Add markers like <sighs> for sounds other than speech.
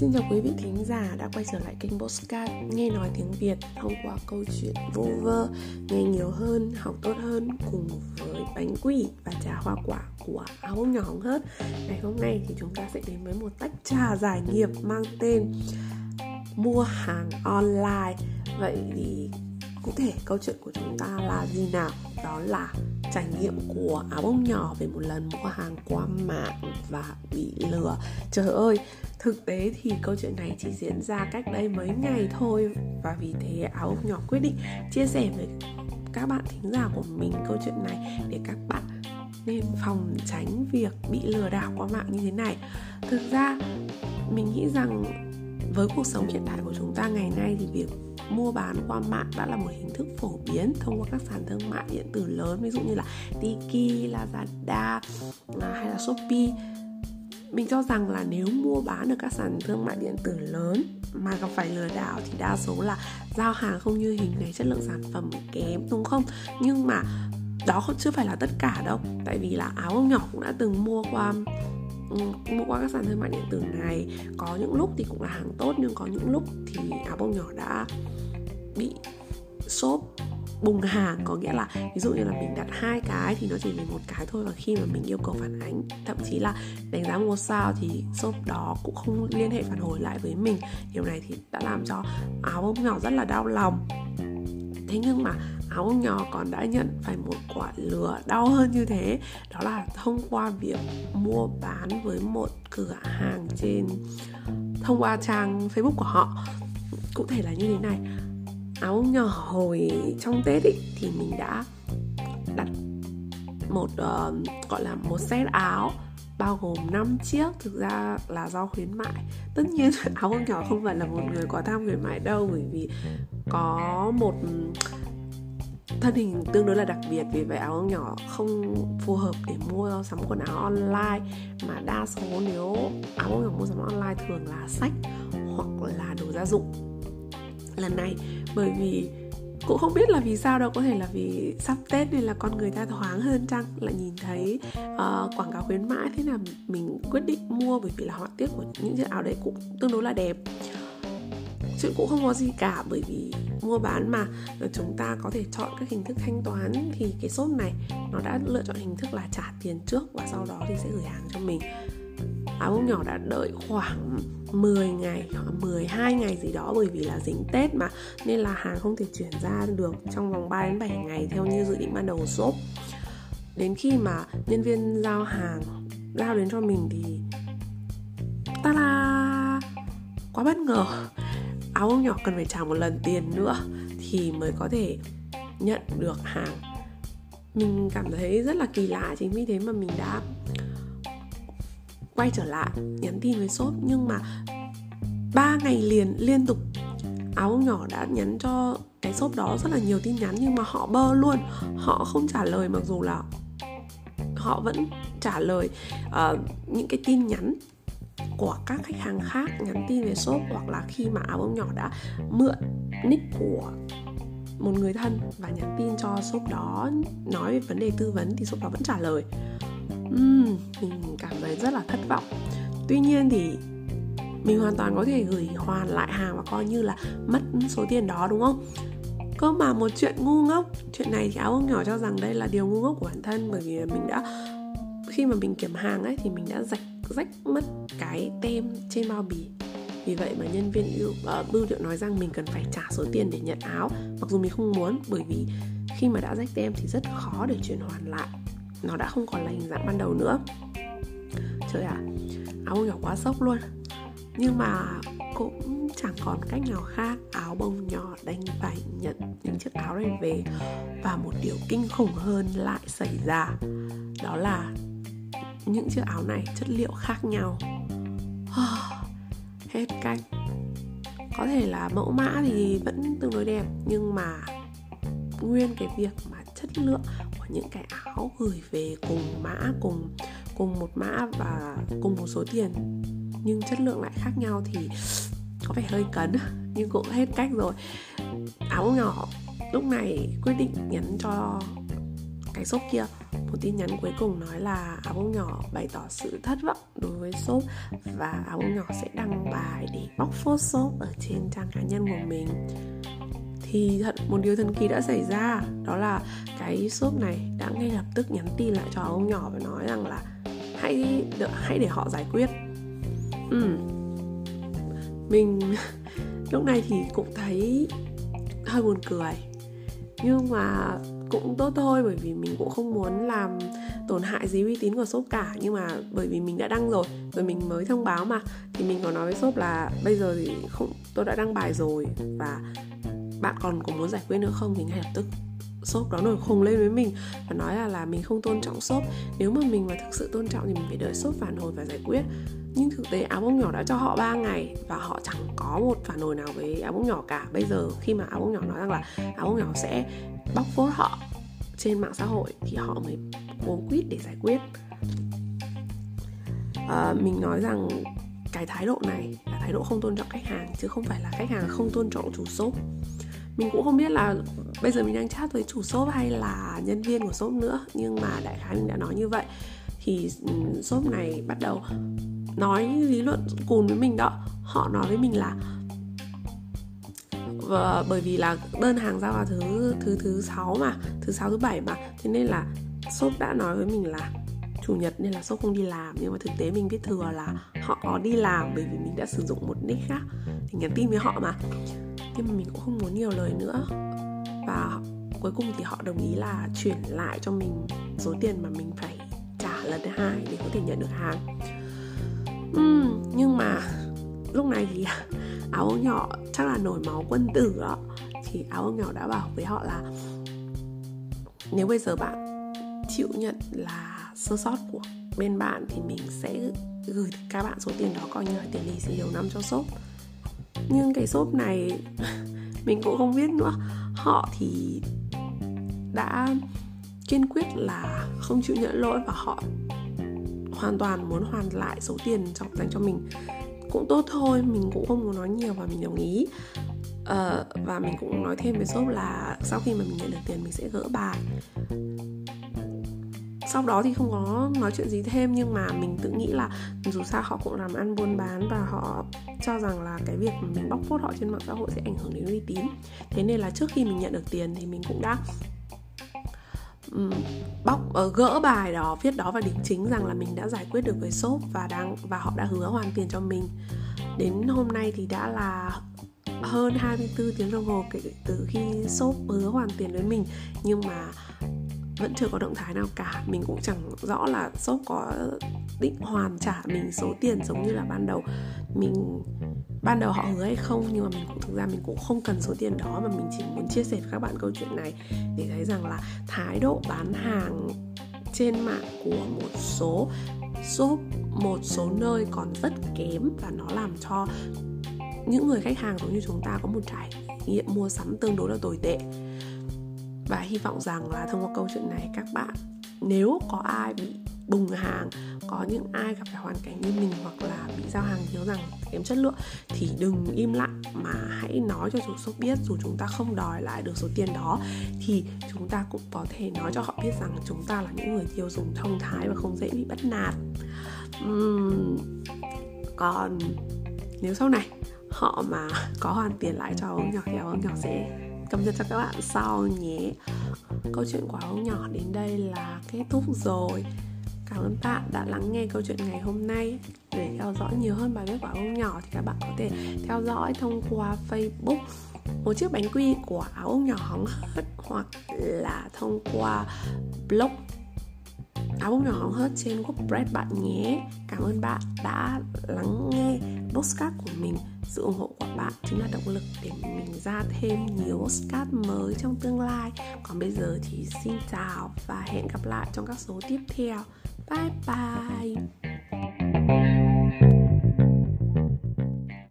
Xin chào quý vị thính giả đã quay trở lại kênh Postcard. Nghe nói tiếng Việt thông qua câu chuyện vô vơ Nghe nhiều hơn, học tốt hơn cùng với bánh quỷ và trà hoa quả của áo nhỏ hết Ngày hôm nay thì chúng ta sẽ đến với một tách trà giải nghiệp mang tên Mua hàng online. Vậy thì cụ thể, câu chuyện của chúng ta là gì nào? Đó là trải nghiệm của áo bông nhỏ về một lần mua hàng qua mạng và bị lừa. Trời ơi, thực tế thì câu chuyện này chỉ diễn ra cách đây mấy ngày thôi. Và vì thế, áo bông nhỏ quyết định chia sẻ với các bạn thính giả của mình câu chuyện này để các bạn nên phòng tránh việc bị lừa đảo qua mạng như thế này. Thực ra, mình nghĩ rằng với cuộc sống hiện tại của chúng ta ngày nay thì việc mua bán qua mạng đã là một hình thức phổ biến thông qua các sàn thương mại điện tử lớn ví dụ như là Tiki, Lazada à, hay là Shopee. Mình cho rằng là nếu mua bán được các sàn thương mại điện tử lớn mà gặp phải lừa đảo thì đa số là giao hàng không như hình này chất lượng sản phẩm kém đúng không? Nhưng mà đó không chưa phải là tất cả đâu. Tại vì là áo ông nhỏ cũng đã từng mua qua ừ, mua qua các sàn thương mại điện tử này. Có những lúc thì cũng là hàng tốt nhưng có những lúc thì áo bông nhỏ đã bị sốt bùng hàng có nghĩa là ví dụ như là mình đặt hai cái thì nó chỉ về một cái thôi, và khi mà mình yêu cầu phản ánh, thậm chí là đánh giá một sao thì shop đó cũng không liên hệ phản hồi lại với mình. Điều này thì đã làm cho áo bông nhỏ rất là đau lòng. Thế nhưng mà áo bông nhỏ còn đã nhận phải một quả lừa đau hơn như thế. Đó là thông qua việc mua bán với một cửa hàng trên, thông qua trang facebook của họ. Cụ thể là như thế này áo nhỏ hồi trong tết ý, thì mình đã đặt một uh, gọi là một set áo bao gồm 5 chiếc thực ra là do khuyến mại. Tất nhiên <laughs> áo nhỏ không phải là một người có tham khuyến mại đâu bởi vì có một thân hình tương đối là đặc biệt vì vậy áo nhỏ không phù hợp để mua sắm quần áo online. Mà đa số nếu áo nhỏ mua sắm online thường là sách hoặc là đồ gia dụng lần này. Bởi vì cũng không biết là vì sao đâu có thể là vì sắp tết nên là con người ta thoáng hơn chăng? Lại nhìn thấy uh, quảng cáo khuyến mãi thế là mình quyết định mua bởi vì là họa tiết của những chiếc áo đấy cũng tương đối là đẹp. Chuyện cũng không có gì cả bởi vì mua bán mà. Chúng ta có thể chọn các hình thức thanh toán thì cái shop này nó đã lựa chọn hình thức là trả tiền trước và sau đó thì sẽ gửi hàng cho mình áo bông nhỏ đã đợi khoảng 10 ngày hoặc 12 ngày gì đó bởi vì là dính Tết mà, nên là hàng không thể chuyển ra được trong vòng 3 đến 7 ngày theo như dự định ban đầu của shop. Đến khi mà nhân viên giao hàng giao đến cho mình thì ta la, quá bất ngờ áo bông nhỏ cần phải trả một lần tiền nữa thì mới có thể nhận được hàng mình cảm thấy rất là kỳ lạ chính vì thế mà mình đã quay trở lại nhắn tin với shop. Nhưng mà ba ngày liền liên tục áo nhỏ đã nhắn cho cái shop đó rất là nhiều tin nhắn nhưng mà họ bơ luôn. Họ không trả lời mặc dù là họ vẫn trả lời uh, những cái tin nhắn của các khách hàng khác nhắn tin về shop hoặc là khi mà áo bông nhỏ đã mượn nick của một người thân và nhắn tin cho shop đó nói về vấn đề tư vấn thì shop đó vẫn trả lời um, mình cảm thấy rất là thất vọng. Tuy nhiên thì mình hoàn toàn có thể gửi hoàn lại hàng và coi như là mất số tiền đó đúng không? Cơ mà một chuyện ngu ngốc chuyện này thì áo ông nhỏ cho rằng đây là điều ngu ngốc của bản thân bởi vì mình đã khi mà mình kiểm hàng ấy thì mình đã rạch rách mất cái tem trên bao bì. Vì vậy mà nhân viên yêu uh, ờ, bưu điện nói rằng mình cần phải trả số tiền để nhận áo mặc dù mình không muốn bởi vì khi mà đã rách tem thì rất khó để chuyển hoàn lại nó đã không còn là hình dạng ban đầu nữa. Trời ạ à, áo nhỏ quá sốc luôn. Nhưng mà cũng chẳng còn cách nào khác áo bông nhỏ đành phải nhận những chiếc áo này về và một điều kinh khủng hơn lại xảy ra. Đó là những chiếc áo này chất liệu khác nhau. <sighs> Hết cách. Có thể là mẫu mã thì vẫn tương đối đẹp nhưng mà nguyên cái việc mà chất lượng những cái áo gửi về cùng mã, cùng cùng một mã và cùng một số tiền. Nhưng chất lượng lại khác nhau thì có vẻ hơi cấn, <laughs> nhưng cũng hết cách rồi. Áo nhỏ, lúc này quyết định nhắn cho cái shop kia. Một tin nhắn cuối cùng nói là áo bông nhỏ bày tỏ sự thất vọng đối với shop và áo bông nhỏ sẽ đăng bài để bóc phốt shop ở trên trang cá nhân của mình thì thật một điều thần kỳ đã xảy ra đó là cái shop này đã ngay lập tức nhắn tin lại cho ông nhỏ và nói rằng là hãy đợi, hãy để họ giải quyết. Ừ. mình <laughs> lúc này thì cũng thấy hơi buồn cười. Nhưng mà cũng tốt thôi bởi vì mình cũng không muốn làm tổn hại gì uy tín của shop cả. Nhưng mà bởi vì mình đã đăng rồi rồi mình mới thông báo mà thì mình có nói với shop là bây giờ thì không tôi đã đăng bài rồi và bạn còn có muốn giải quyết nữa không thì ngay lập tức shop đó nổi khùng lên với mình và nói là là mình không tôn trọng shop nếu mà mình mà thực sự tôn trọng thì mình phải đợi shop phản hồi và giải quyết. Nhưng thực tế áo bông nhỏ đã cho họ 3 ngày và họ chẳng có một phản hồi nào với áo bông nhỏ cả. Bây giờ khi mà áo bông nhỏ nói rằng là áo bông nhỏ sẽ bóc phốt họ trên mạng xã hội thì họ mới cố quyết để giải quyết. À, mình nói rằng cái thái độ này là thái độ không tôn trọng khách hàng chứ không phải là khách hàng không tôn trọng chủ shop mình cũng không biết là bây giờ mình đang chat với chủ shop hay là nhân viên của shop nữa, nhưng mà đại khái mình đã nói như vậy. Thì shop này bắt đầu nói lý luận cùn với mình đó. Họ nói với mình là và bởi vì là đơn hàng ra vào thứ thứ thứ sáu mà, thứ sáu, thứ bảy mà. Thế nên là shop đã nói với mình là chủ nhật nên là shop không đi làm. Nhưng mà thực tế mình biết thừa là họ có đi làm bởi vì mình đã sử dụng một nick khác thì nhắn tin với họ mà nhưng mà mình cũng không muốn nhiều lời nữa. Và cuối cùng thì họ đồng ý là chuyển lại cho mình số tiền mà mình phải trả lần thứ hai để có thể nhận được hàng. Uhm, nhưng mà lúc này thì <laughs> áo ông nhỏ chắc là nổi máu quân tử đó. Thì áo ông nhỏ đã bảo với họ là nếu bây giờ bạn chịu nhận là sơ sót của bên bạn thì mình sẽ gửi các bạn số tiền đó coi như là tiền lì xì đầu năm cho shop nhưng cái shop này <laughs> mình cũng không biết nữa. Họ thì đã kiên quyết là không chịu nhận lỗi và họ hoàn toàn muốn hoàn lại số tiền trong dành cho mình. Cũng tốt thôi mình cũng không muốn nói nhiều và mình đồng ý. Uh, và mình cũng nói thêm với shop là sau khi mà mình nhận được tiền mình sẽ gỡ bài sau đó thì không có nói chuyện gì thêm nhưng mà mình tự nghĩ là dù sao họ cũng làm ăn buôn bán và họ cho rằng là cái việc mình bóc phốt họ trên mạng xã hội sẽ ảnh hưởng đến uy tín. Thế nên là trước khi mình nhận được tiền thì mình cũng đã bóc uh, gỡ bài đó viết đó và đính chính rằng là mình đã giải quyết được với shop và đang và họ đã hứa hoàn tiền cho mình. Đến hôm nay thì đã là hơn 24 tiếng đồng hồ kể từ khi shop hứa hoàn tiền với mình. Nhưng mà vẫn chưa có động thái nào cả. Mình cũng chẳng rõ là shop có định hoàn trả mình số tiền giống như là ban đầu. Mình, ban đầu họ hứa hay không, nhưng mà mình cũng, thực ra mình cũng không cần số tiền đó mà mình chỉ muốn chia sẻ với các bạn câu chuyện này để thấy rằng là thái độ bán hàng trên mạng của một số shop, một số nơi còn rất kém và nó làm cho những người khách hàng giống như chúng ta có một trải nghiệm mua sắm tương đối là tồi tệ và hy vọng rằng là thông qua câu chuyện này các bạn nếu có ai bị bùng hàng có những ai gặp phải hoàn cảnh như mình hoặc là bị giao hàng thiếu rằng kém chất lượng thì đừng im lặng mà hãy nói cho chủ shop biết. Dù chúng ta không đòi lại được số tiền đó thì chúng ta cũng có thể nói cho họ biết rằng chúng ta là những người tiêu dùng thông thái và không dễ bị bắt nạt. Uhm, còn nếu sau này họ mà có hoàn tiền lại cho ông nhỏ thì ông nhỏ sẽ cập nhật cho các bạn sau nhé. Câu chuyện của ông nhỏ đến đây là kết thúc rồi. Cảm ơn bạn đã lắng nghe câu chuyện ngày hôm nay. Để theo dõi nhiều hơn bài viết của ông nhỏ thì các bạn có thể theo dõi thông qua facebook. Một chiếc bánh quy của áo ông nhỏ hóng hớt hoặc là thông qua blog. Áo bông nhỏ hóng hớt trên WordPress bạn nhé. Cảm ơn bạn đã lắng nghe postcard của mình, Sự ủng hộ của bạn chính là động lực để mình ra thêm nhiều postcard mới trong tương lai. Còn bây giờ thì xin chào và hẹn gặp lại trong các số tiếp theo. Bye bye!